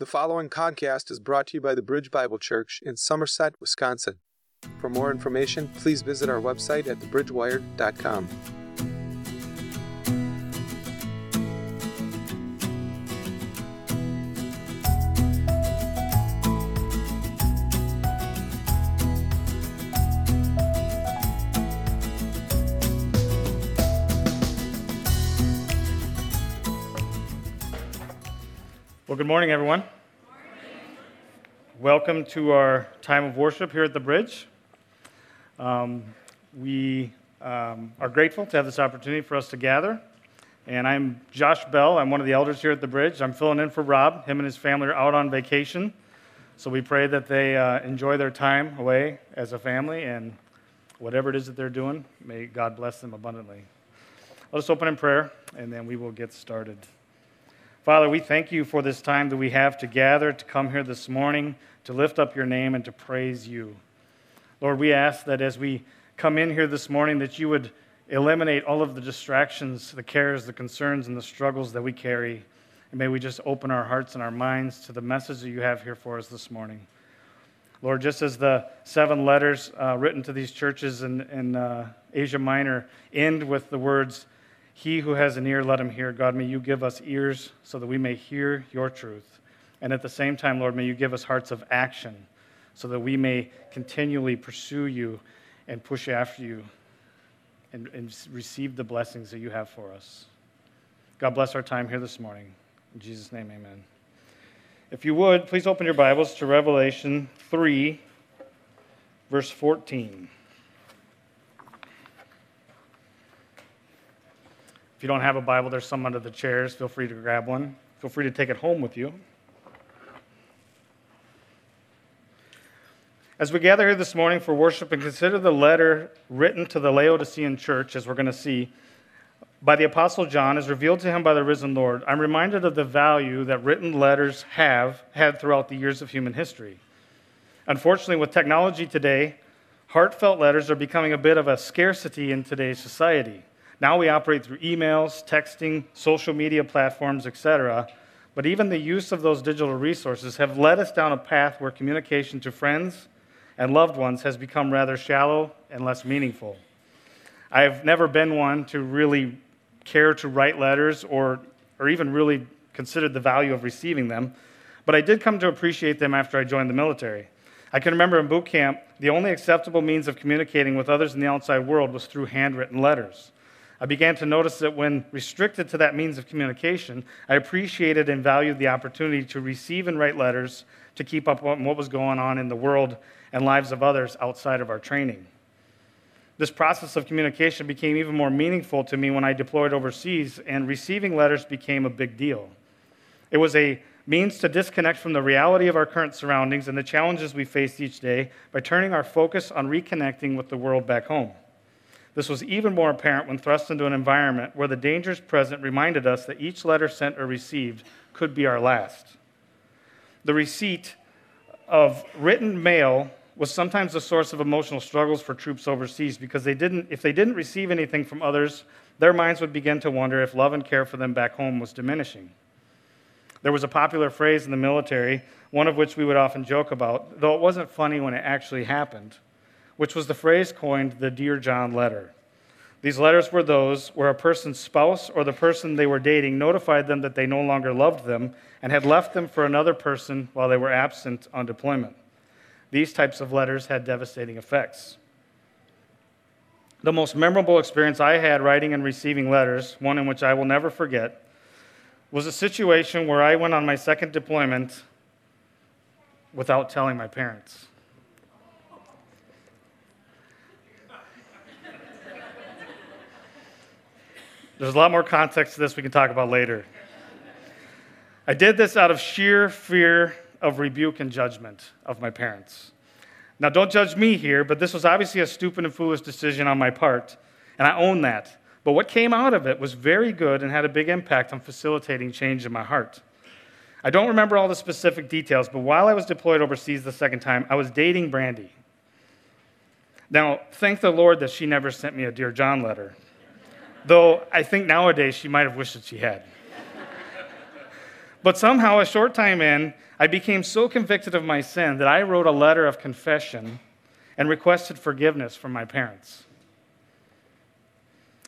The following podcast is brought to you by the Bridge Bible Church in Somerset, Wisconsin. For more information, please visit our website at thebridgewired.com. Good morning, everyone. Welcome to our time of worship here at the Bridge. Um, we um, are grateful to have this opportunity for us to gather. And I'm Josh Bell. I'm one of the elders here at the Bridge. I'm filling in for Rob. Him and his family are out on vacation. So we pray that they uh, enjoy their time away as a family and whatever it is that they're doing, may God bless them abundantly. Let us open in prayer and then we will get started. Father, we thank you for this time that we have to gather, to come here this morning, to lift up your name and to praise you. Lord, we ask that as we come in here this morning, that you would eliminate all of the distractions, the cares, the concerns, and the struggles that we carry. And may we just open our hearts and our minds to the message that you have here for us this morning. Lord, just as the seven letters uh, written to these churches in, in uh, Asia Minor end with the words, he who has an ear, let him hear. God, may you give us ears so that we may hear your truth. And at the same time, Lord, may you give us hearts of action so that we may continually pursue you and push after you and, and receive the blessings that you have for us. God bless our time here this morning. In Jesus' name, amen. If you would, please open your Bibles to Revelation 3, verse 14. If you don't have a Bible, there's some under the chairs. Feel free to grab one. Feel free to take it home with you. As we gather here this morning for worship and consider the letter written to the Laodicean church, as we're going to see, by the Apostle John, as revealed to him by the risen Lord, I'm reminded of the value that written letters have had throughout the years of human history. Unfortunately, with technology today, heartfelt letters are becoming a bit of a scarcity in today's society. Now we operate through emails, texting, social media platforms, etc. But even the use of those digital resources have led us down a path where communication to friends and loved ones has become rather shallow and less meaningful. I've never been one to really care to write letters or, or even really considered the value of receiving them, but I did come to appreciate them after I joined the military. I can remember in boot camp, the only acceptable means of communicating with others in the outside world was through handwritten letters. I began to notice that when restricted to that means of communication, I appreciated and valued the opportunity to receive and write letters to keep up on what was going on in the world and lives of others outside of our training. This process of communication became even more meaningful to me when I deployed overseas, and receiving letters became a big deal. It was a means to disconnect from the reality of our current surroundings and the challenges we face each day by turning our focus on reconnecting with the world back home. This was even more apparent when thrust into an environment where the dangers present reminded us that each letter sent or received could be our last. The receipt of written mail was sometimes the source of emotional struggles for troops overseas because they didn't, if they didn't receive anything from others, their minds would begin to wonder if love and care for them back home was diminishing. There was a popular phrase in the military, one of which we would often joke about, though it wasn't funny when it actually happened which was the phrase coined the Dear John letter. These letters were those where a person's spouse or the person they were dating notified them that they no longer loved them and had left them for another person while they were absent on deployment. These types of letters had devastating effects. The most memorable experience I had writing and receiving letters, one in which I will never forget, was a situation where I went on my second deployment without telling my parents. There's a lot more context to this we can talk about later. I did this out of sheer fear of rebuke and judgment of my parents. Now, don't judge me here, but this was obviously a stupid and foolish decision on my part, and I own that. But what came out of it was very good and had a big impact on facilitating change in my heart. I don't remember all the specific details, but while I was deployed overseas the second time, I was dating Brandy. Now, thank the Lord that she never sent me a Dear John letter. Though I think nowadays she might have wished that she had. But somehow, a short time in, I became so convicted of my sin that I wrote a letter of confession and requested forgiveness from my parents.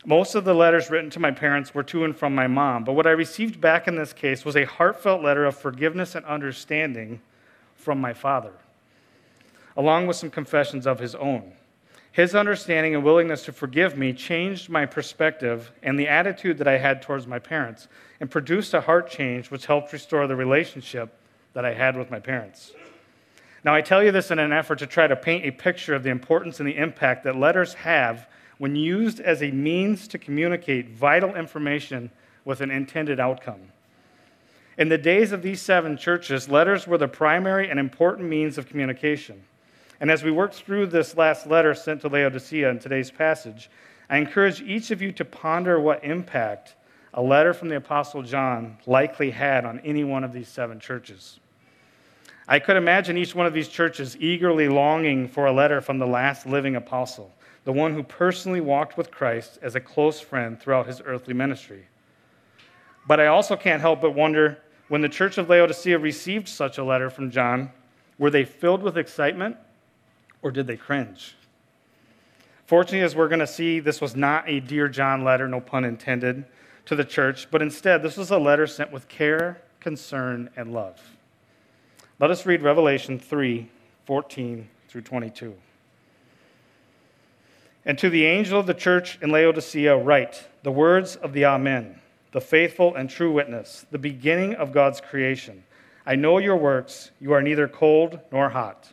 Most of the letters written to my parents were to and from my mom, but what I received back in this case was a heartfelt letter of forgiveness and understanding from my father, along with some confessions of his own. His understanding and willingness to forgive me changed my perspective and the attitude that I had towards my parents and produced a heart change which helped restore the relationship that I had with my parents. Now, I tell you this in an effort to try to paint a picture of the importance and the impact that letters have when used as a means to communicate vital information with an intended outcome. In the days of these seven churches, letters were the primary and important means of communication. And as we work through this last letter sent to Laodicea in today's passage, I encourage each of you to ponder what impact a letter from the Apostle John likely had on any one of these seven churches. I could imagine each one of these churches eagerly longing for a letter from the last living apostle the one who personally walked with Christ as a close friend throughout his earthly ministry. But I also can't help but wonder when the church of Laodicea received such a letter from John, were they filled with excitement or did they cringe? Fortunately, as we're going to see, this was not a Dear John letter, no pun intended, to the church, but instead, this was a letter sent with care, concern, and love. Let us read Revelation 3 14 through 22. And to the angel of the church in Laodicea, write the words of the Amen, the faithful and true witness, the beginning of God's creation. I know your works. You are neither cold nor hot.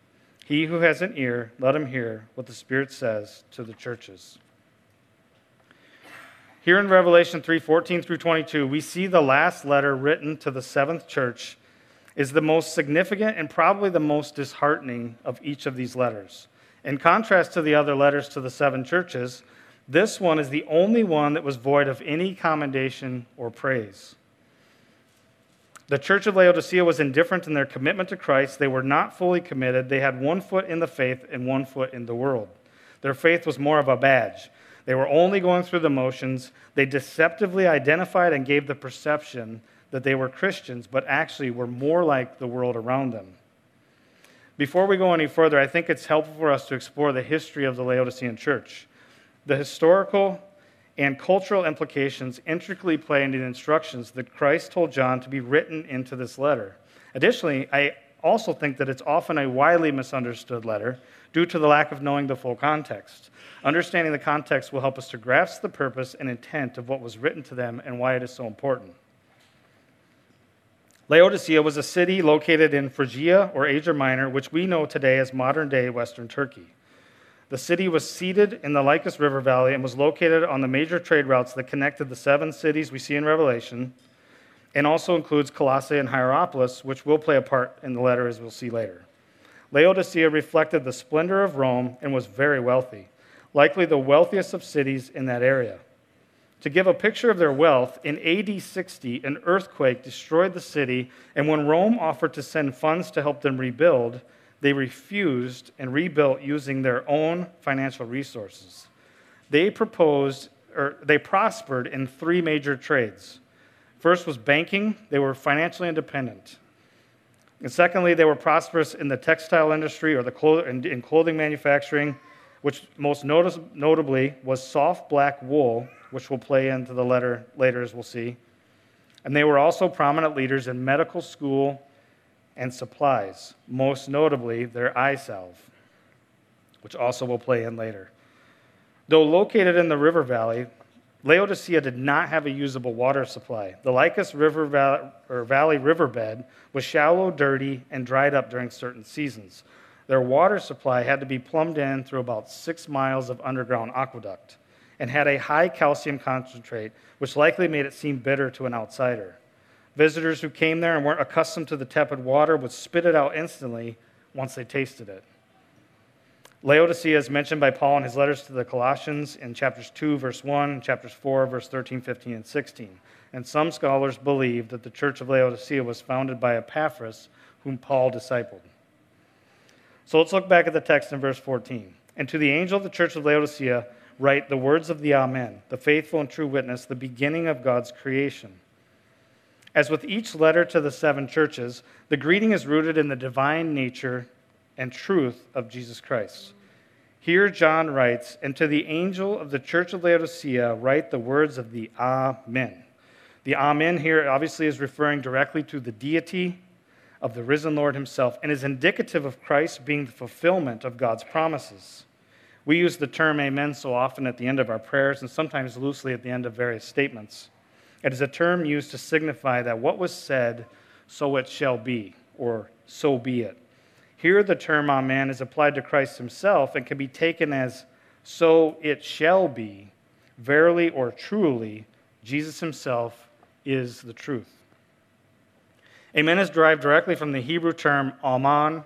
He who has an ear, let him hear what the Spirit says to the churches. Here in Revelation 3 14 through 22, we see the last letter written to the seventh church is the most significant and probably the most disheartening of each of these letters. In contrast to the other letters to the seven churches, this one is the only one that was void of any commendation or praise. The church of Laodicea was indifferent in their commitment to Christ. They were not fully committed. They had one foot in the faith and one foot in the world. Their faith was more of a badge. They were only going through the motions. They deceptively identified and gave the perception that they were Christians, but actually were more like the world around them. Before we go any further, I think it's helpful for us to explore the history of the Laodicean church. The historical and cultural implications intricately play into the instructions that Christ told John to be written into this letter. Additionally, I also think that it's often a widely misunderstood letter due to the lack of knowing the full context. Understanding the context will help us to grasp the purpose and intent of what was written to them and why it is so important. Laodicea was a city located in Phrygia or Asia Minor, which we know today as modern day Western Turkey. The city was seated in the Lycus River Valley and was located on the major trade routes that connected the seven cities we see in Revelation, and also includes Colossae and Hierapolis, which will play a part in the letter as we'll see later. Laodicea reflected the splendor of Rome and was very wealthy, likely the wealthiest of cities in that area. To give a picture of their wealth, in AD 60, an earthquake destroyed the city, and when Rome offered to send funds to help them rebuild, they refused and rebuilt using their own financial resources. They proposed or they prospered in three major trades. First was banking, they were financially independent. And secondly, they were prosperous in the textile industry or the in clothing manufacturing, which most notice- notably was soft black wool, which will play into the letter later as we'll see. And they were also prominent leaders in medical school and supplies, most notably their eye salve, which also will play in later. Though located in the river valley, Laodicea did not have a usable water supply. The Lycus River Valley riverbed was shallow, dirty, and dried up during certain seasons. Their water supply had to be plumbed in through about six miles of underground aqueduct and had a high calcium concentrate, which likely made it seem bitter to an outsider. Visitors who came there and weren't accustomed to the tepid water would spit it out instantly once they tasted it. Laodicea is mentioned by Paul in his letters to the Colossians in chapters 2, verse 1, chapters 4, verse 13, 15, and 16. And some scholars believe that the church of Laodicea was founded by Epaphras, whom Paul discipled. So let's look back at the text in verse 14. And to the angel of the church of Laodicea, write the words of the Amen, the faithful and true witness, the beginning of God's creation. As with each letter to the seven churches, the greeting is rooted in the divine nature and truth of Jesus Christ. Here, John writes, And to the angel of the church of Laodicea, write the words of the Amen. The Amen here obviously is referring directly to the deity of the risen Lord himself and is indicative of Christ being the fulfillment of God's promises. We use the term amen so often at the end of our prayers and sometimes loosely at the end of various statements. It is a term used to signify that what was said, so it shall be, or so be it. Here, the term Amen is applied to Christ himself and can be taken as so it shall be, verily or truly, Jesus himself is the truth. Amen is derived directly from the Hebrew term aman,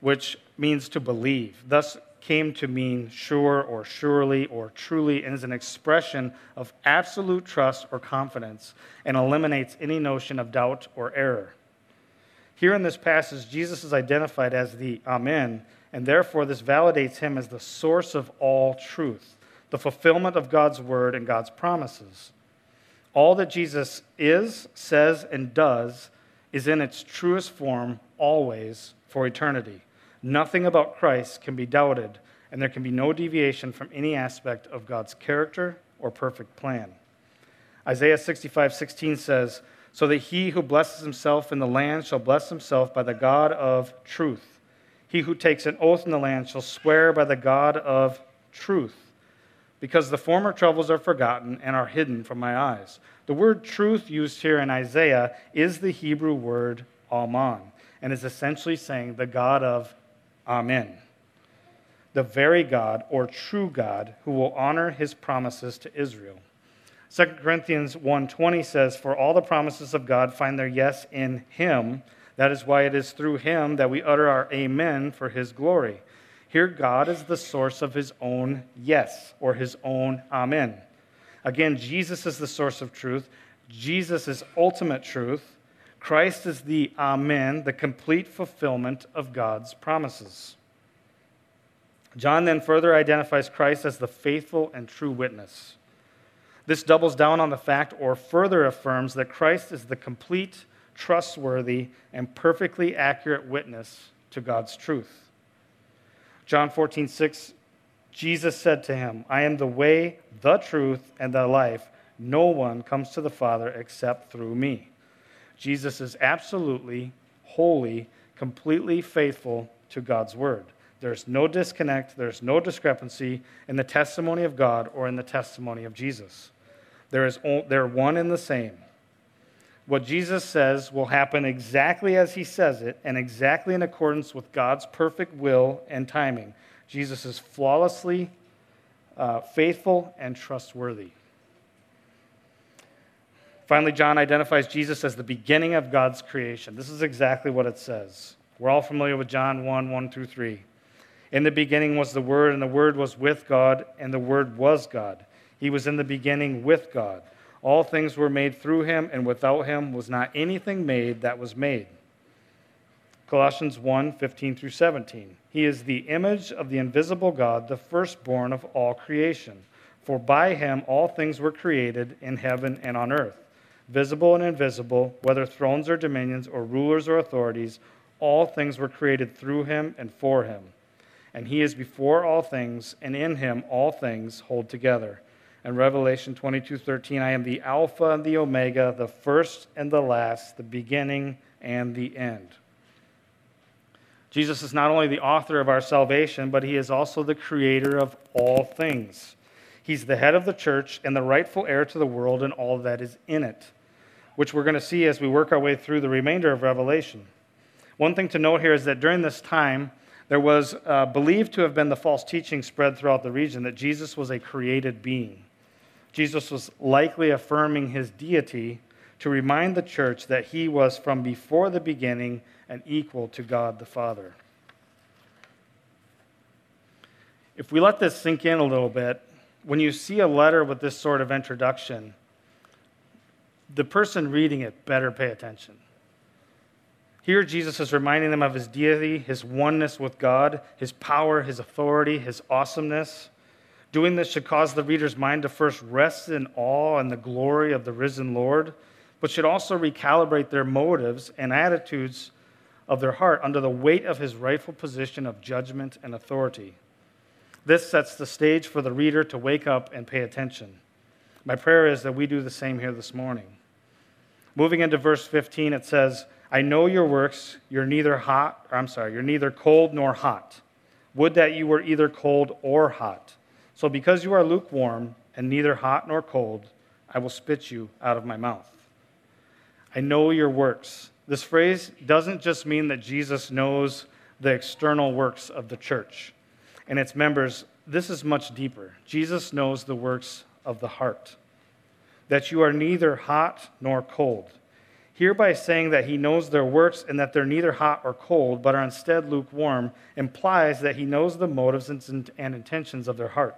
which means to believe. Thus came to mean sure or surely or truly and is an expression of absolute trust or confidence and eliminates any notion of doubt or error. Here in this passage, Jesus is identified as the Amen, and therefore this validates him as the source of all truth, the fulfillment of God's word and God's promises. All that Jesus is, says, and does is in its truest form always for eternity. Nothing about Christ can be doubted, and there can be no deviation from any aspect of God's character or perfect plan. Isaiah 65 16 says, so that he who blesses himself in the land shall bless himself by the God of truth. He who takes an oath in the land shall swear by the God of truth, because the former troubles are forgotten and are hidden from my eyes. The word truth used here in Isaiah is the Hebrew word Aman, and is essentially saying the God of Amen. The very God or true God who will honor his promises to Israel. 2 Corinthians 1:20 says, "For all the promises of God find their yes in him. That is why it is through him that we utter our amen for his glory." Here God is the source of his own yes or his own amen. Again, Jesus is the source of truth. Jesus is ultimate truth. Christ is the amen, the complete fulfillment of God's promises. John then further identifies Christ as the faithful and true witness. This doubles down on the fact or further affirms that Christ is the complete, trustworthy, and perfectly accurate witness to God's truth. John 14, 6, Jesus said to him, I am the way, the truth, and the life. No one comes to the Father except through me. Jesus is absolutely, wholly, completely faithful to God's word. There's no disconnect, there's no discrepancy in the testimony of God or in the testimony of Jesus. There is, they're one and the same. What Jesus says will happen exactly as he says it and exactly in accordance with God's perfect will and timing. Jesus is flawlessly uh, faithful and trustworthy. Finally, John identifies Jesus as the beginning of God's creation. This is exactly what it says. We're all familiar with John 1 1 through 3. In the beginning was the Word, and the Word was with God, and the Word was God. He was in the beginning with God. All things were made through him, and without him was not anything made that was made. Colossians 1 15 through 17. He is the image of the invisible God, the firstborn of all creation. For by him all things were created in heaven and on earth, visible and invisible, whether thrones or dominions or rulers or authorities, all things were created through him and for him. And he is before all things, and in him all things hold together and Revelation 22:13, I am the Alpha and the Omega, the first and the last, the beginning and the end. Jesus is not only the author of our salvation, but he is also the creator of all things. He's the head of the church and the rightful heir to the world and all that is in it, which we're going to see as we work our way through the remainder of Revelation. One thing to note here is that during this time, there was uh, believed to have been the false teaching spread throughout the region that Jesus was a created being. Jesus was likely affirming his deity to remind the church that he was from before the beginning and equal to God the Father. If we let this sink in a little bit, when you see a letter with this sort of introduction, the person reading it better pay attention. Here, Jesus is reminding them of his deity, his oneness with God, his power, his authority, his awesomeness. Doing this should cause the reader's mind to first rest in awe and the glory of the risen Lord, but should also recalibrate their motives and attitudes of their heart under the weight of his rightful position of judgment and authority. This sets the stage for the reader to wake up and pay attention. My prayer is that we do the same here this morning. Moving into verse 15, it says, I know your works, you're neither hot, or I'm sorry, you're neither cold nor hot. Would that you were either cold or hot. So because you are lukewarm and neither hot nor cold, I will spit you out of my mouth. I know your works. This phrase doesn't just mean that Jesus knows the external works of the church and its members. This is much deeper. Jesus knows the works of the heart, that you are neither hot nor cold. Hereby saying that he knows their works and that they're neither hot or cold, but are instead lukewarm, implies that he knows the motives and intentions of their heart.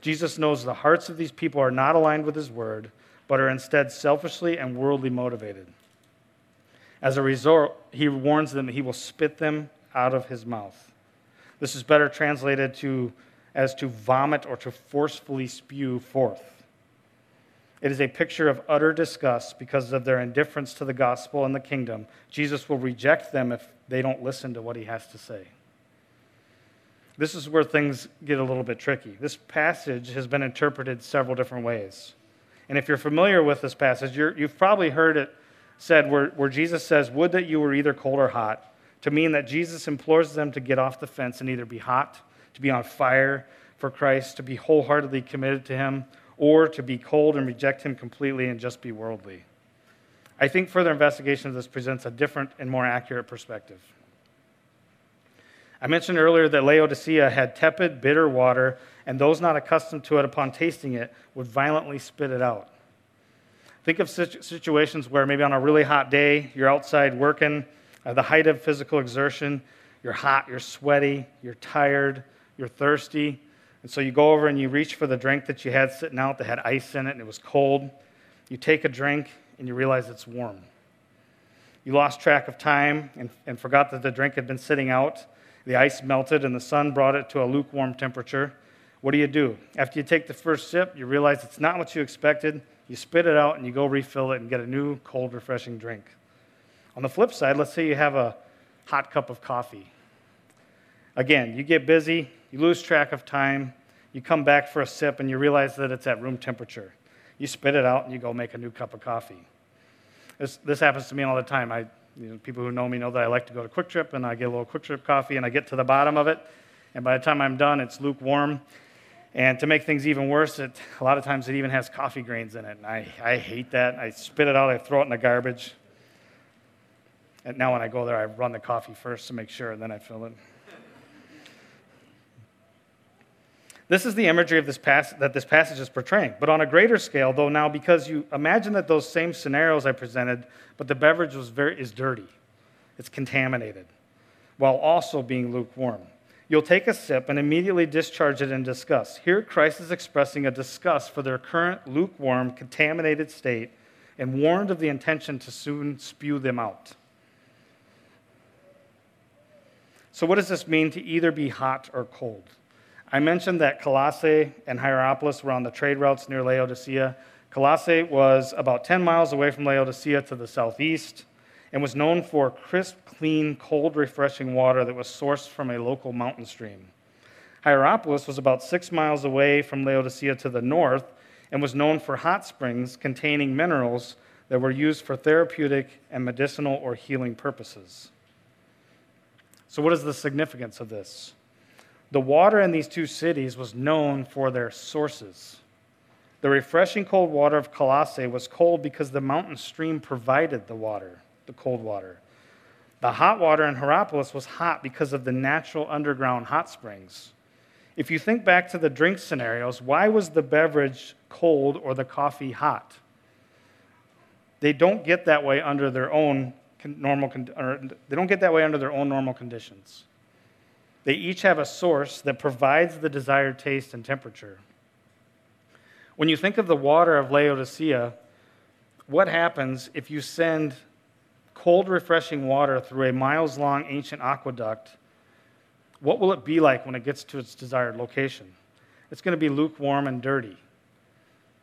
Jesus knows the hearts of these people are not aligned with his word, but are instead selfishly and worldly motivated. As a result, he warns them that he will spit them out of his mouth. This is better translated to as to vomit or to forcefully spew forth. It is a picture of utter disgust because of their indifference to the gospel and the kingdom. Jesus will reject them if they don't listen to what he has to say. This is where things get a little bit tricky. This passage has been interpreted several different ways. And if you're familiar with this passage, you have probably heard it said where, where Jesus says, Would that you were either cold or hot, to mean that Jesus implores them to get off the fence and either be hot, to be on fire for Christ, to be wholeheartedly committed to Him, or to be cold and reject Him completely and just be worldly. I think further investigation of this presents a different and more accurate perspective. I mentioned earlier that Laodicea had tepid, bitter water, and those not accustomed to it upon tasting it would violently spit it out. Think of situations where maybe on a really hot day, you're outside working, at the height of physical exertion, you're hot, you're sweaty, you're tired, you're thirsty. And so you go over and you reach for the drink that you had sitting out that had ice in it and it was cold. You take a drink and you realize it's warm. You lost track of time and, and forgot that the drink had been sitting out. The ice melted and the sun brought it to a lukewarm temperature. What do you do? After you take the first sip, you realize it's not what you expected. You spit it out and you go refill it and get a new, cold, refreshing drink. On the flip side, let's say you have a hot cup of coffee. Again, you get busy, you lose track of time, you come back for a sip and you realize that it's at room temperature. You spit it out and you go make a new cup of coffee. This, this happens to me all the time. I, you know, people who know me know that I like to go to Kwik Trip and I get a little Kwik Trip coffee and I get to the bottom of it. And by the time I'm done, it's lukewarm and to make things even worse, it, a lot of times it even has coffee grains in it. And I, I hate that. I spit it out, I throw it in the garbage. And now when I go there, I run the coffee first to make sure, and then I fill it. This is the imagery of this pas- that this passage is portraying. But on a greater scale, though, now because you imagine that those same scenarios I presented, but the beverage very, is dirty, it's contaminated, while also being lukewarm. You'll take a sip and immediately discharge it in disgust. Here, Christ is expressing a disgust for their current lukewarm, contaminated state and warned of the intention to soon spew them out. So, what does this mean to either be hot or cold? I mentioned that Colossae and Hierapolis were on the trade routes near Laodicea. Colossae was about 10 miles away from Laodicea to the southeast and was known for crisp, clean, cold, refreshing water that was sourced from a local mountain stream. Hierapolis was about six miles away from Laodicea to the north and was known for hot springs containing minerals that were used for therapeutic and medicinal or healing purposes. So, what is the significance of this? The water in these two cities was known for their sources. The refreshing cold water of Colossae was cold because the mountain stream provided the water, the cold water. The hot water in Hierapolis was hot because of the natural underground hot springs. If you think back to the drink scenarios, why was the beverage cold or the coffee hot? They don't get that way under their own normal, or they don't get that way under their own normal conditions. They each have a source that provides the desired taste and temperature. When you think of the water of Laodicea, what happens if you send cold, refreshing water through a miles long ancient aqueduct? What will it be like when it gets to its desired location? It's going to be lukewarm and dirty.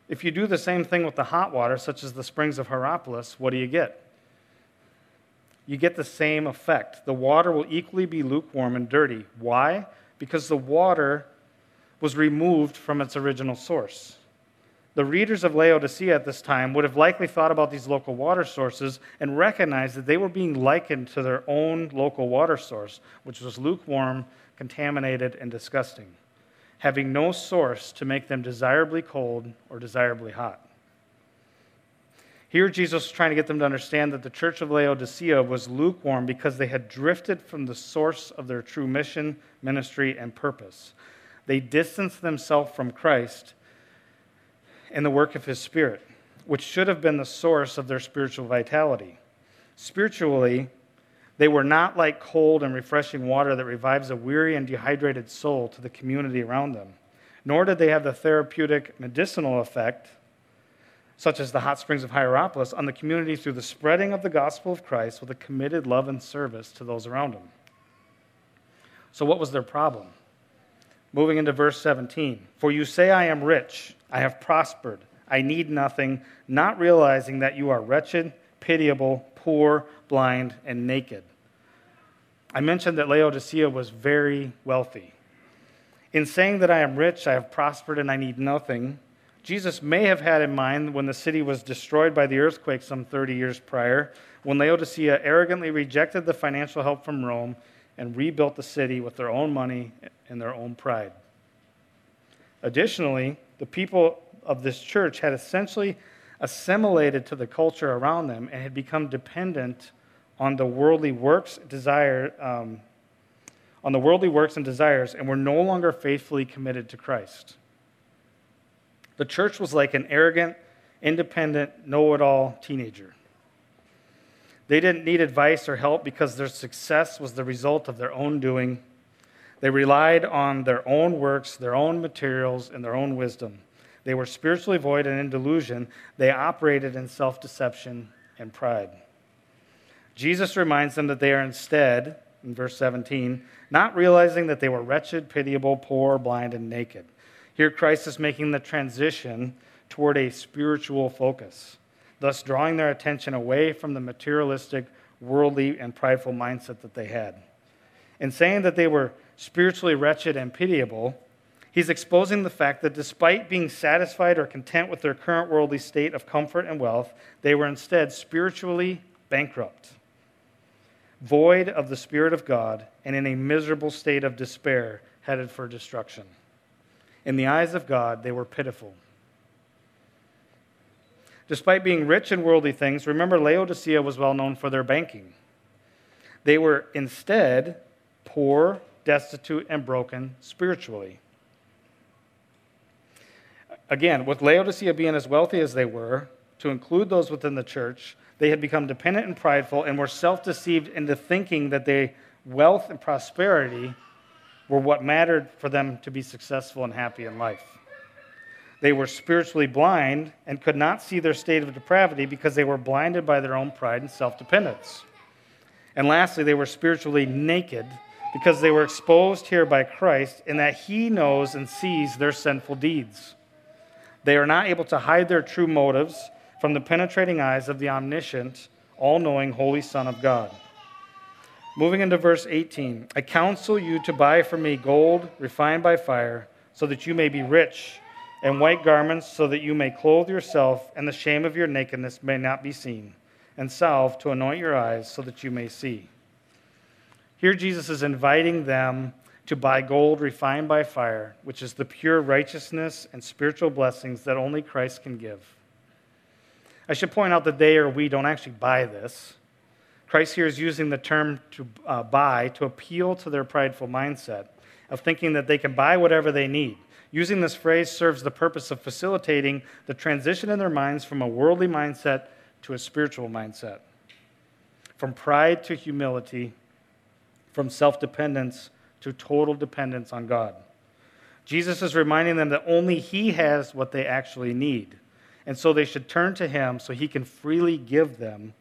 If you do the same thing with the hot water, such as the springs of Hierapolis, what do you get? You get the same effect. The water will equally be lukewarm and dirty. Why? Because the water was removed from its original source. The readers of Laodicea at this time would have likely thought about these local water sources and recognized that they were being likened to their own local water source, which was lukewarm, contaminated, and disgusting having no source to make them desirably cold or desirably hot. Here, Jesus is trying to get them to understand that the church of Laodicea was lukewarm because they had drifted from the source of their true mission, ministry, and purpose. They distanced themselves from Christ and the work of His Spirit, which should have been the source of their spiritual vitality. Spiritually, they were not like cold and refreshing water that revives a weary and dehydrated soul to the community around them, nor did they have the therapeutic medicinal effect, such as the hot springs of Hierapolis, on the community through the spreading of the gospel of Christ with a committed love and service to those around them. So, what was their problem? Moving into verse 17 For you say, I am rich, I have prospered, I need nothing, not realizing that you are wretched, pitiable, poor, blind, and naked. I mentioned that Laodicea was very wealthy. In saying that I am rich, I have prospered, and I need nothing, Jesus may have had in mind when the city was destroyed by the earthquake some 30 years prior, when Laodicea arrogantly rejected the financial help from Rome and rebuilt the city with their own money and their own pride. Additionally, the people of this church had essentially assimilated to the culture around them and had become dependent on the worldly works, desire, um, on the worldly works and desires, and were no longer faithfully committed to Christ. The church was like an arrogant, independent, know-it-all teenager. They didn't need advice or help because their success was the result of their own doing. They relied on their own works, their own materials, and their own wisdom. They were spiritually void and in delusion. They operated in self deception and pride. Jesus reminds them that they are instead, in verse 17, not realizing that they were wretched, pitiable, poor, blind, and naked. Here, Christ is making the transition toward a spiritual focus, thus drawing their attention away from the materialistic, worldly, and prideful mindset that they had. In saying that they were spiritually wretched and pitiable, he's exposing the fact that despite being satisfied or content with their current worldly state of comfort and wealth, they were instead spiritually bankrupt void of the Spirit of God, and in a miserable state of despair, headed for destruction. In the eyes of God, they were pitiful. Despite being rich in worldly things, remember Laodicea was well known for their banking. They were instead poor, destitute, and broken spiritually. Again, with Laodicea being as wealthy as they were, to include those within the church, they had become dependent and prideful and were self deceived into thinking that their wealth and prosperity were what mattered for them to be successful and happy in life. They were spiritually blind and could not see their state of depravity because they were blinded by their own pride and self dependence. And lastly, they were spiritually naked because they were exposed here by Christ in that He knows and sees their sinful deeds. They are not able to hide their true motives from the penetrating eyes of the omniscient, all knowing, holy Son of God. Moving into verse 18 I counsel you to buy from me gold refined by fire, so that you may be rich, and white garments, so that you may clothe yourself, and the shame of your nakedness may not be seen, and salve to anoint your eyes, so that you may see. Here, Jesus is inviting them to buy gold refined by fire, which is the pure righteousness and spiritual blessings that only Christ can give. I should point out that they or we don't actually buy this. Christ here is using the term to uh, buy to appeal to their prideful mindset of thinking that they can buy whatever they need. Using this phrase serves the purpose of facilitating the transition in their minds from a worldly mindset to a spiritual mindset, from pride to humility, from self dependence to total dependence on God. Jesus is reminding them that only He has what they actually need. And so they should turn to Him so He can freely give them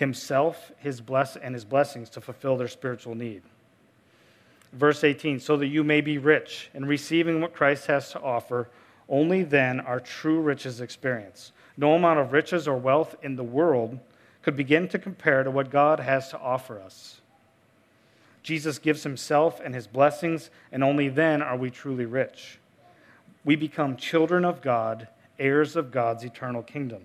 Himself his bless- and His blessings to fulfill their spiritual need. Verse 18 so that you may be rich in receiving what Christ has to offer, only then are true riches experienced. No amount of riches or wealth in the world could begin to compare to what God has to offer us. Jesus gives himself and his blessings, and only then are we truly rich. We become children of God heirs of God's eternal kingdom.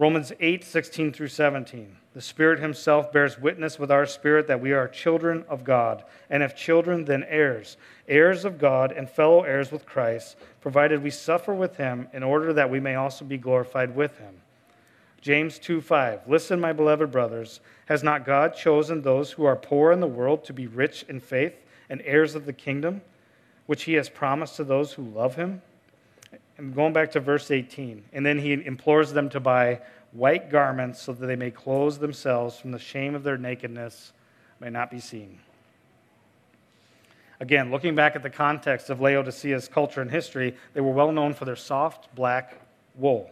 Romans 8, 16 through 17. The Spirit Himself bears witness with our spirit that we are children of God, and if children, then heirs, heirs of God and fellow heirs with Christ, provided we suffer with Him in order that we may also be glorified with Him. James 2, 5. Listen, my beloved brothers, has not God chosen those who are poor in the world to be rich in faith and heirs of the kingdom, which He has promised to those who love Him? And going back to verse 18, and then he implores them to buy white garments so that they may clothe themselves from the shame of their nakedness may not be seen. Again, looking back at the context of Laodicea's culture and history, they were well known for their soft black wool.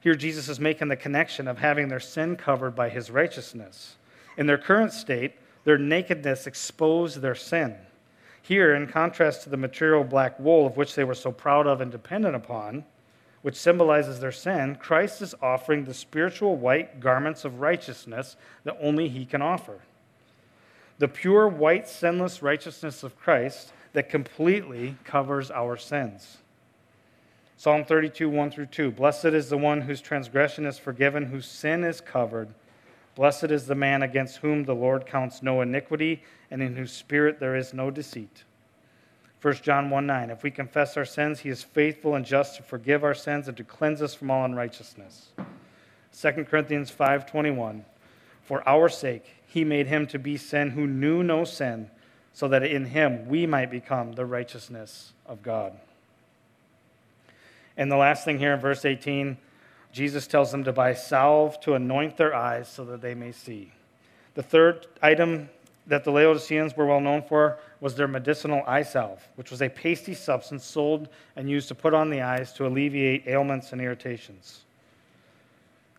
Here, Jesus is making the connection of having their sin covered by his righteousness. In their current state, their nakedness exposed their sin. Here, in contrast to the material black wool of which they were so proud of and dependent upon, which symbolizes their sin, Christ is offering the spiritual white garments of righteousness that only He can offer. The pure, white, sinless righteousness of Christ that completely covers our sins. Psalm 32, 1 through 2. Blessed is the one whose transgression is forgiven, whose sin is covered. Blessed is the man against whom the Lord counts no iniquity, and in whose spirit there is no deceit. 1 John 1 9. If we confess our sins, he is faithful and just to forgive our sins and to cleanse us from all unrighteousness. 2 Corinthians 5 21. For our sake, he made him to be sin who knew no sin, so that in him we might become the righteousness of God. And the last thing here in verse 18 Jesus tells them to buy salve to anoint their eyes so that they may see. The third item that the Laodiceans were well known for was their medicinal eye salve, which was a pasty substance sold and used to put on the eyes to alleviate ailments and irritations.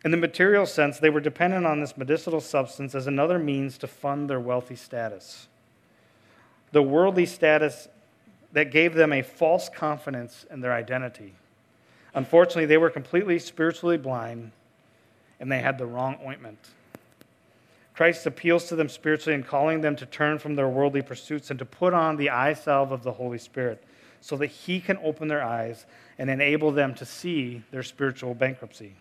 In the material sense, they were dependent on this medicinal substance as another means to fund their wealthy status. The worldly status that gave them a false confidence in their identity. Unfortunately, they were completely spiritually blind and they had the wrong ointment. Christ appeals to them spiritually and calling them to turn from their worldly pursuits and to put on the eye salve of the Holy Spirit so that He can open their eyes and enable them to see their spiritual bankruptcy.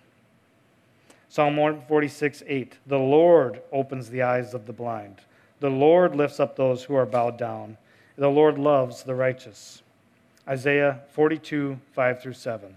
Psalm 146 8 The Lord opens the eyes of the blind, the Lord lifts up those who are bowed down, the Lord loves the righteous. Isaiah 42 5 through 7.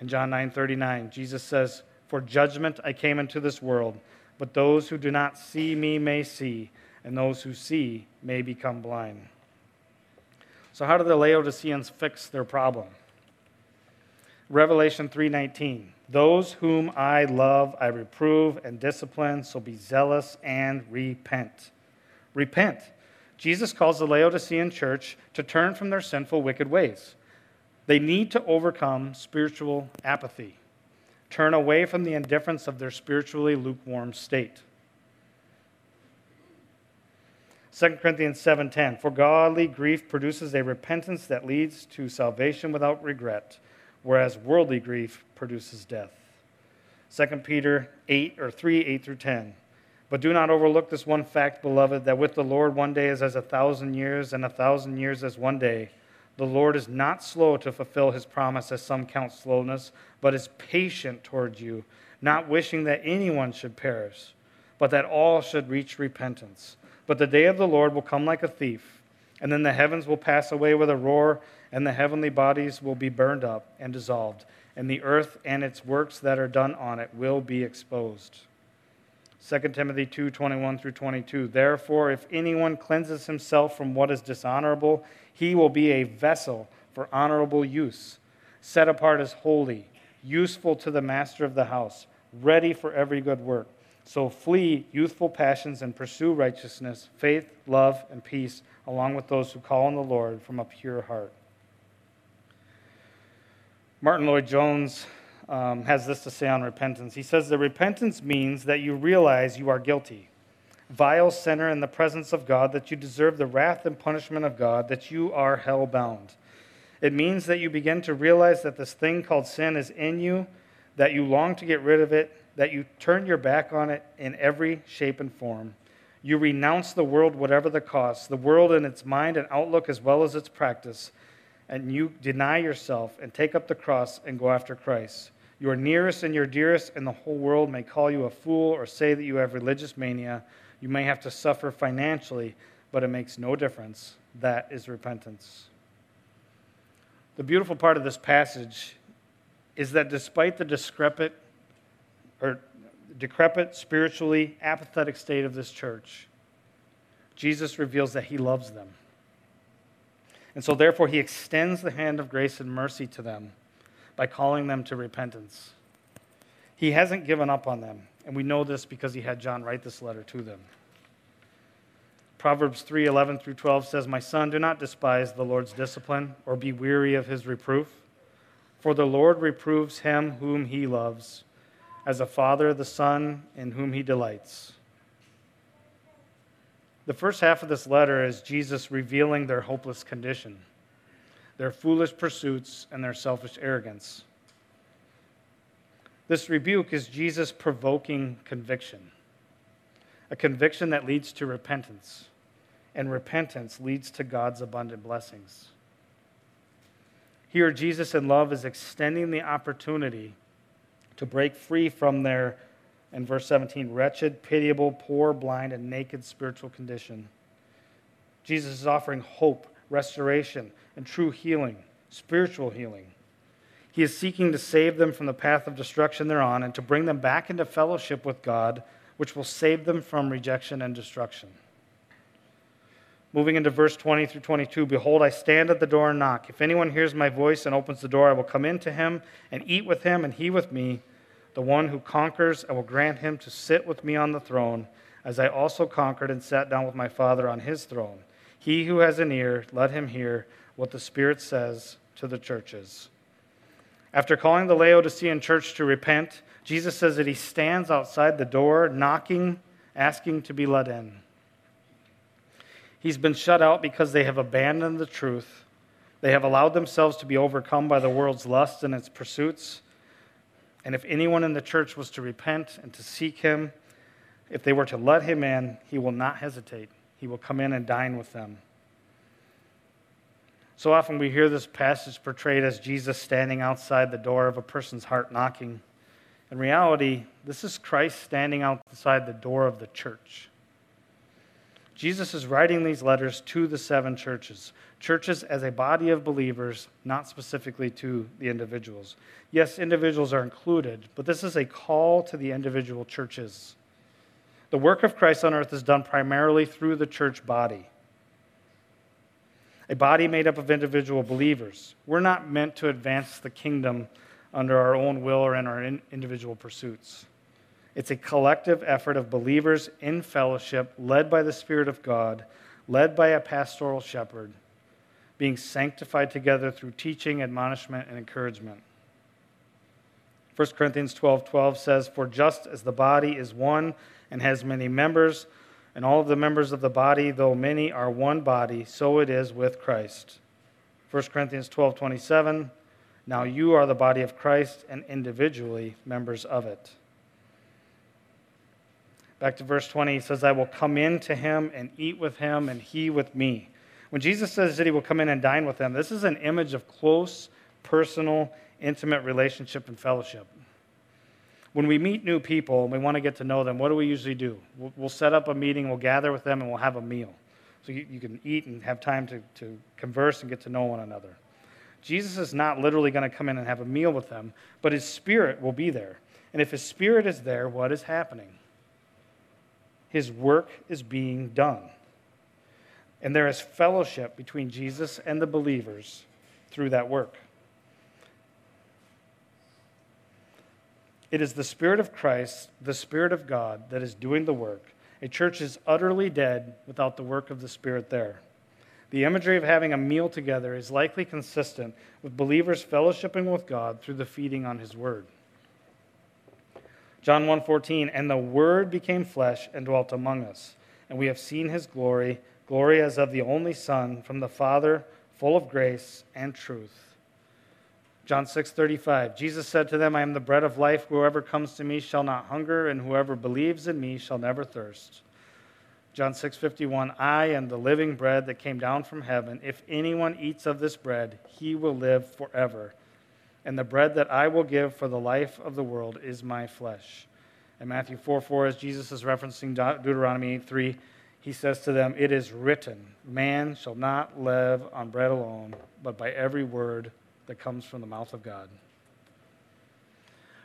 In John 9:39, Jesus says, "For judgment I came into this world, but those who do not see me may see, and those who see may become blind." So how do the Laodiceans fix their problem? Revelation 3:19. Those whom I love I reprove and discipline, so be zealous and repent. Repent. Jesus calls the Laodicean church to turn from their sinful wicked ways. They need to overcome spiritual apathy, turn away from the indifference of their spiritually lukewarm state. 2 Corinthians 7:10 For godly grief produces a repentance that leads to salvation without regret, whereas worldly grief produces death. 2 Peter 8 or 3 8 through 10 But do not overlook this one fact, beloved, that with the Lord one day is as a thousand years, and a thousand years as one day. The Lord is not slow to fulfill his promise, as some count slowness, but is patient towards you, not wishing that anyone should perish, but that all should reach repentance. But the day of the Lord will come like a thief, and then the heavens will pass away with a roar, and the heavenly bodies will be burned up and dissolved, and the earth and its works that are done on it will be exposed. 2 Timothy 2 21 through 22. Therefore, if anyone cleanses himself from what is dishonorable, he will be a vessel for honorable use, set apart as holy, useful to the master of the house, ready for every good work. So flee youthful passions and pursue righteousness, faith, love, and peace, along with those who call on the Lord from a pure heart. Martyn Lloyd-Jones um, has this to say on repentance. He says that repentance means that you realize you are guilty, vile sinner in the presence of God, that you deserve the wrath and punishment of God, that you are hell bound. It means that you begin to realize that this thing called sin is in you, that you long to get rid of it, that you turn your back on it in every shape and form. You renounce the world, whatever the cost, the world in its mind and outlook as well as its practice, and you deny yourself and take up the cross and go after Christ. Your nearest and your dearest in the whole world may call you a fool or say that you have religious mania. You may have to suffer financially, but it makes no difference. That is repentance. The beautiful part of this passage is that despite the discrepant or decrepit, spiritually apathetic state of this church, Jesus reveals that he loves them. And so, therefore, he extends the hand of grace and mercy to them by calling them to repentance. He hasn't given up on them, and we know this because he had John write this letter to them. Proverbs 3 11 through 12 says, My son, do not despise the Lord's discipline or be weary of his reproof, for the Lord reproves him whom he loves as a father the son in whom he delights. The first half of this letter is Jesus revealing their hopeless condition, their foolish pursuits, and their selfish arrogance. This rebuke is Jesus provoking conviction, a conviction that leads to repentance, and repentance leads to God's abundant blessings. Here, Jesus in love is extending the opportunity to break free from their, in verse 17, wretched, pitiable, poor, blind, and naked spiritual condition. Jesus is offering hope, restoration, and true healing, spiritual healing. He is seeking to save them from the path of destruction they're on and to bring them back into fellowship with God, which will save them from rejection and destruction. Moving into verse 20 through 22 Behold, I stand at the door and knock. If anyone hears my voice and opens the door, I will come into him and eat with him, and he with me. The one who conquers, I will grant him to sit with me on the throne, as I also conquered and sat down with my Father on his throne. He who has an ear, let him hear what the Spirit says to the churches. After calling the Laodicean church to repent, Jesus says that he stands outside the door, knocking, asking to be let in. He's been shut out because they have abandoned the truth. They have allowed themselves to be overcome by the world's lust and its pursuits. And if anyone in the church was to repent and to seek him, if they were to let him in, he will not hesitate. He will come in and dine with them. So often we hear this passage portrayed as Jesus standing outside the door of a person's heart knocking. In reality, this is Christ standing outside the door of the church. Jesus is writing these letters to the seven churches, churches as a body of believers, not specifically to the individuals. Yes, individuals are included, but this is a call to the individual churches. The work of Christ on earth is done primarily through the church body, a body made up of individual believers. We're not meant to advance the kingdom under our own will or in our individual pursuits. It's a collective effort of believers in fellowship, led by the Spirit of God, led by a pastoral shepherd, being sanctified together through teaching, admonishment, and encouragement. 1 Corinthians 12 12 says, For just as the body is one and has many members, And all of the members of the body, though many, are one body, so it is with Christ. 1 Corinthians 12 27. Now you are the body of Christ and individually members of it. Back to verse 20, he says, I will come in to him and eat with him, and he with me. When Jesus says that he will come in and dine with them, this is an image of close, personal, intimate relationship and fellowship. When we meet new people and we want to get to know them, what do we usually do? We'll, we'll set up a meeting, we'll gather with them, and we'll have a meal. So you, you can eat and have time to, to converse and get to know one another. Jesus is not literally going to come in and have a meal with them, but his spirit will be there. And if his spirit is there, what is happening? His work is being done. And there is fellowship between Jesus and the believers through that work. It is the Spirit of Christ, the Spirit of God, that is doing the work. A church is utterly dead without the work of the Spirit there. The imagery of having a meal together is likely consistent with believers fellowshipping with God through the feeding on his word. John 1:14 and the word became flesh and dwelt among us and we have seen his glory glory as of the only son from the father full of grace and truth. John 6:35 Jesus said to them I am the bread of life whoever comes to me shall not hunger and whoever believes in me shall never thirst. John 6:51 I am the living bread that came down from heaven. If anyone eats of this bread, he will live forever. And the bread that I will give for the life of the world is my flesh. And Matthew 4 4, as Jesus is referencing Deuteronomy 3, he says to them, It is written, Man shall not live on bread alone, but by every word that comes from the mouth of God.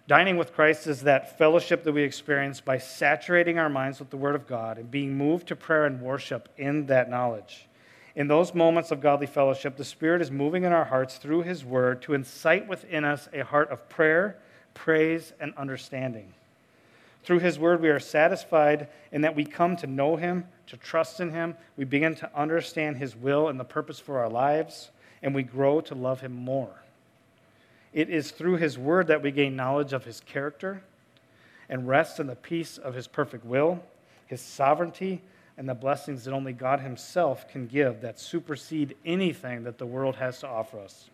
Dining with Christ is that fellowship that we experience by saturating our minds with the Word of God and being moved to prayer and worship in that knowledge. In those moments of godly fellowship, the Spirit is moving in our hearts through His Word to incite within us a heart of prayer, praise, and understanding. Through His Word, we are satisfied in that we come to know Him, to trust in Him. We begin to understand His will and the purpose for our lives, and we grow to love Him more. It is through His Word that we gain knowledge of His character and rest in the peace of His perfect will, His sovereignty, and the blessings that only God Himself can give that supersede anything that the world has to offer us.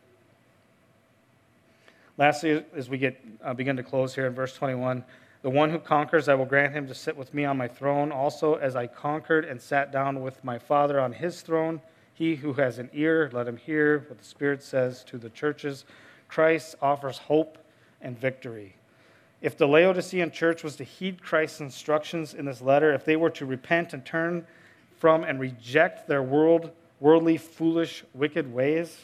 Lastly, as we get, uh, begin to close here in verse 21, the one who conquers, I will grant him to sit with me on my throne, also as I conquered and sat down with my Father on his throne. He who has an ear, let him hear what the Spirit says to the churches. Christ offers hope and victory. If the Laodicean church was to heed Christ's instructions in this letter, if they were to repent and turn from and reject their world, worldly, foolish, wicked ways,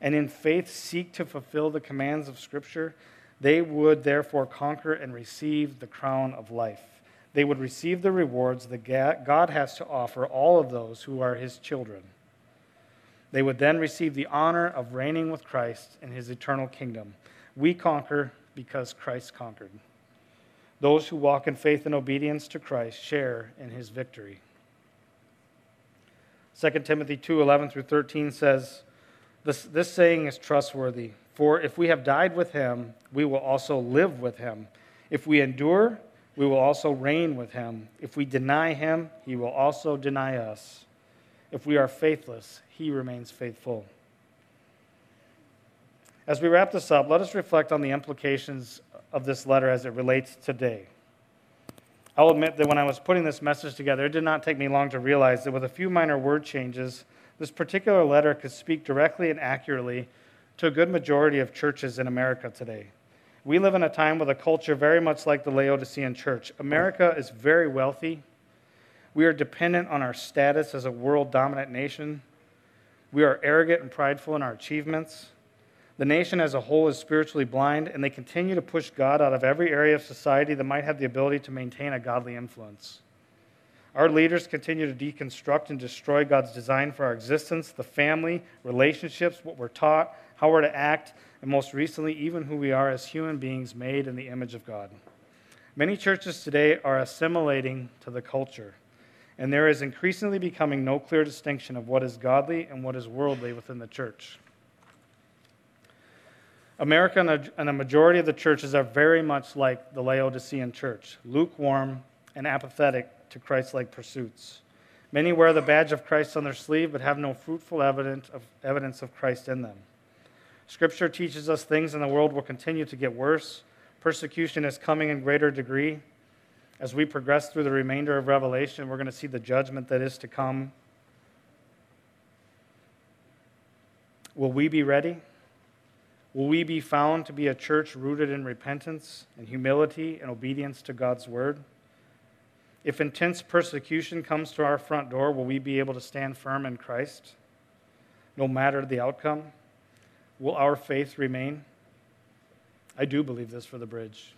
and in faith seek to fulfill the commands of Scripture, they would therefore conquer and receive the crown of life. They would receive the rewards that God has to offer all of those who are his children. They would then receive the honor of reigning with Christ in his eternal kingdom. We conquer because Christ conquered. Those who walk in faith and obedience to Christ share in his victory. 2 Timothy 2 11 through 13 says, this, this saying is trustworthy. For if we have died with him, we will also live with him. If we endure, we will also reign with him. If we deny him, he will also deny us. If we are faithless, he remains faithful. As we wrap this up, let us reflect on the implications of this letter as it relates today. I'll admit that when I was putting this message together, it did not take me long to realize that with a few minor word changes, this particular letter could speak directly and accurately to a good majority of churches in America today. We live in a time with a culture very much like the Laodicean church. America is very wealthy. We are dependent on our status as a world dominant nation. We are arrogant and prideful in our achievements. The nation as a whole is spiritually blind, and they continue to push God out of every area of society that might have the ability to maintain a godly influence. Our leaders continue to deconstruct and destroy God's design for our existence, the family, relationships, what we're taught, how we're to act, and most recently, even who we are as human beings made in the image of God. Many churches today are assimilating to the culture and there is increasingly becoming no clear distinction of what is godly and what is worldly within the church. America and a, majority of the churches are very much like the Laodicean church lukewarm and apathetic to Christ like pursuits. Many wear the badge of Christ on their sleeve, but have no fruitful evidence of, evidence of Christ in them. Scripture teaches us things in the world will continue to get worse. Persecution is coming in greater degree. As we progress through the remainder of Revelation, we're going to see the judgment that is to come. Will we be ready? Will we be found to be a church rooted in repentance and humility and obedience to God's word? If intense persecution comes to our front door, will we be able to stand firm in Christ no matter the outcome? Will our faith remain? I do believe this for the bridge.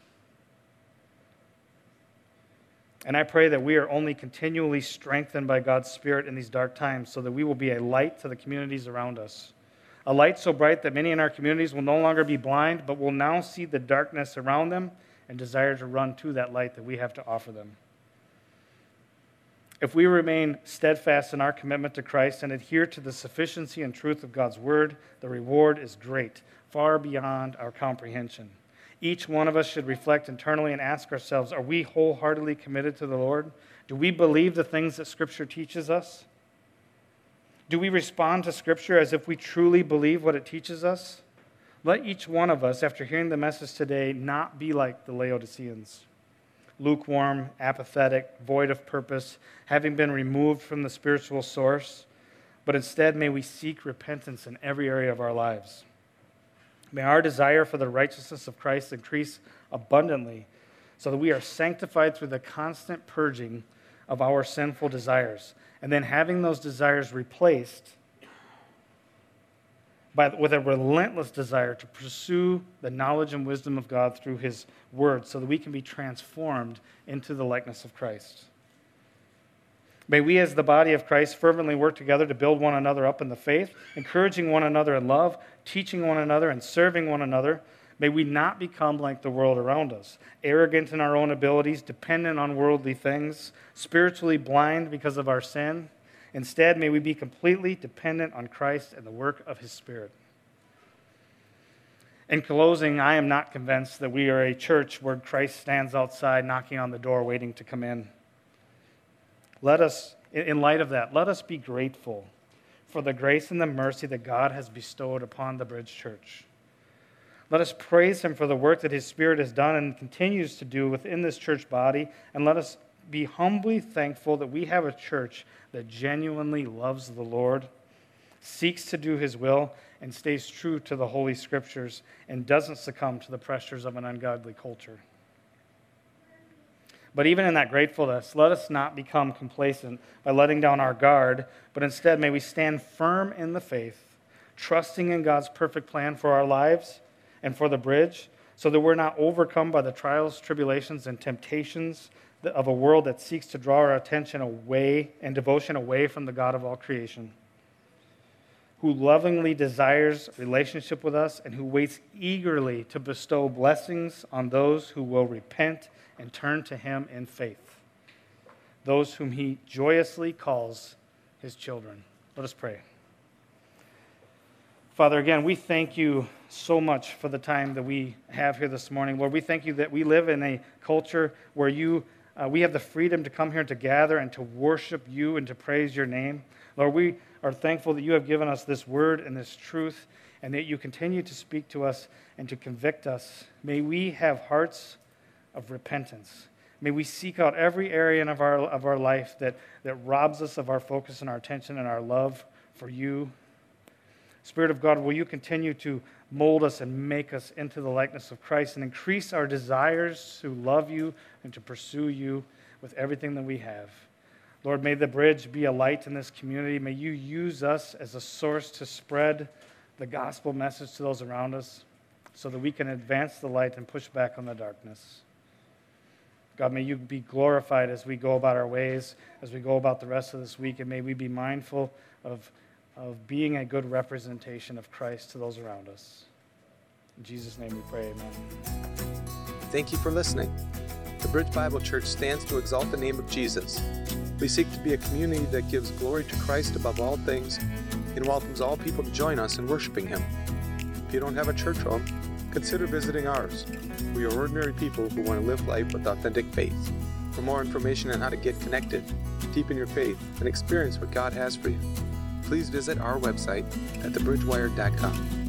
And I pray that we are only continually strengthened by God's Spirit in these dark times so that we will be a light to the communities around us. A light so bright that many in our communities will no longer be blind, but will now see the darkness around them and desire to run to that light that we have to offer them. If we remain steadfast in our commitment to Christ and adhere to the sufficiency and truth of God's word, the reward is great, far beyond our comprehension. Each one of us should reflect internally and ask ourselves Are we wholeheartedly committed to the Lord? Do we believe the things that Scripture teaches us? Do we respond to Scripture as if we truly believe what it teaches us? Let each one of us, after hearing the message today, not be like the Laodiceans lukewarm, apathetic, void of purpose, having been removed from the spiritual source, but instead may we seek repentance in every area of our lives. May our desire for the righteousness of Christ increase abundantly so that we are sanctified through the constant purging of our sinful desires. And then having those desires replaced by, with a relentless desire to pursue the knowledge and wisdom of God through His Word so that we can be transformed into the likeness of Christ. May we, as the body of Christ, fervently work together to build one another up in the faith, encouraging one another in love, teaching one another, and serving one another. May we not become like the world around us, arrogant in our own abilities, dependent on worldly things, spiritually blind because of our sin. Instead, may we be completely dependent on Christ and the work of His Spirit. In closing, I am not convinced that we are a church where Christ stands outside knocking on the door waiting to come in. Let us, in light of that, let us be grateful for the grace and the mercy that God has bestowed upon the Bridge Church. Let us praise Him for the work that His Spirit has done and continues to do within this church body, and let us be humbly thankful that we have a church that genuinely loves the Lord, seeks to do His will, and stays true to the Holy Scriptures, and doesn't succumb to the pressures of an ungodly culture. But even in that gratefulness, let us not become complacent by letting down our guard, but instead may we stand firm in the faith, trusting in God's perfect plan for our lives and for the bridge, so that we're not overcome by the trials, tribulations, and temptations of a world that seeks to draw our attention away and devotion away from the God of all creation, who lovingly desires relationship with us and who waits eagerly to bestow blessings on those who will repent and turn to him in faith, those whom he joyously calls his children. Let us pray. Father, again, we thank you so much for the time that we have here this morning. Lord, we thank you that we live in a culture where you, uh, we have the freedom to come here to gather and to worship you and to praise your name. Lord, we are thankful that you have given us this word and this truth and that you continue to speak to us and to convict us. May we have hearts of repentance. May we seek out every area of our, of our life that, that robs us of our focus and our attention and our love for you. Spirit of God, will you continue to mold us and make us into the likeness of Christ and increase our desires to love you and to pursue you with everything that we have. Lord, may the bridge be a light in this community. May you use us as a source to spread the gospel message to those around us so that we can advance the light and push back on the darkness. God, may you be glorified as we go about our ways, as we go about the rest of this week, and may we be mindful of, of being a good representation of Christ to those around us. In Jesus' name we pray, amen. Thank you for listening. The Bridge Bible Church stands to exalt the name of Jesus. We seek to be a community that gives glory to Christ above all things and welcomes all people to join us in worshiping Him. If you don't have a church home, consider visiting ours. We are ordinary people who want to live life with authentic faith. For more information on how to get connected, deepen your faith, and experience what God has for you, please visit our website at thebridgewire.com.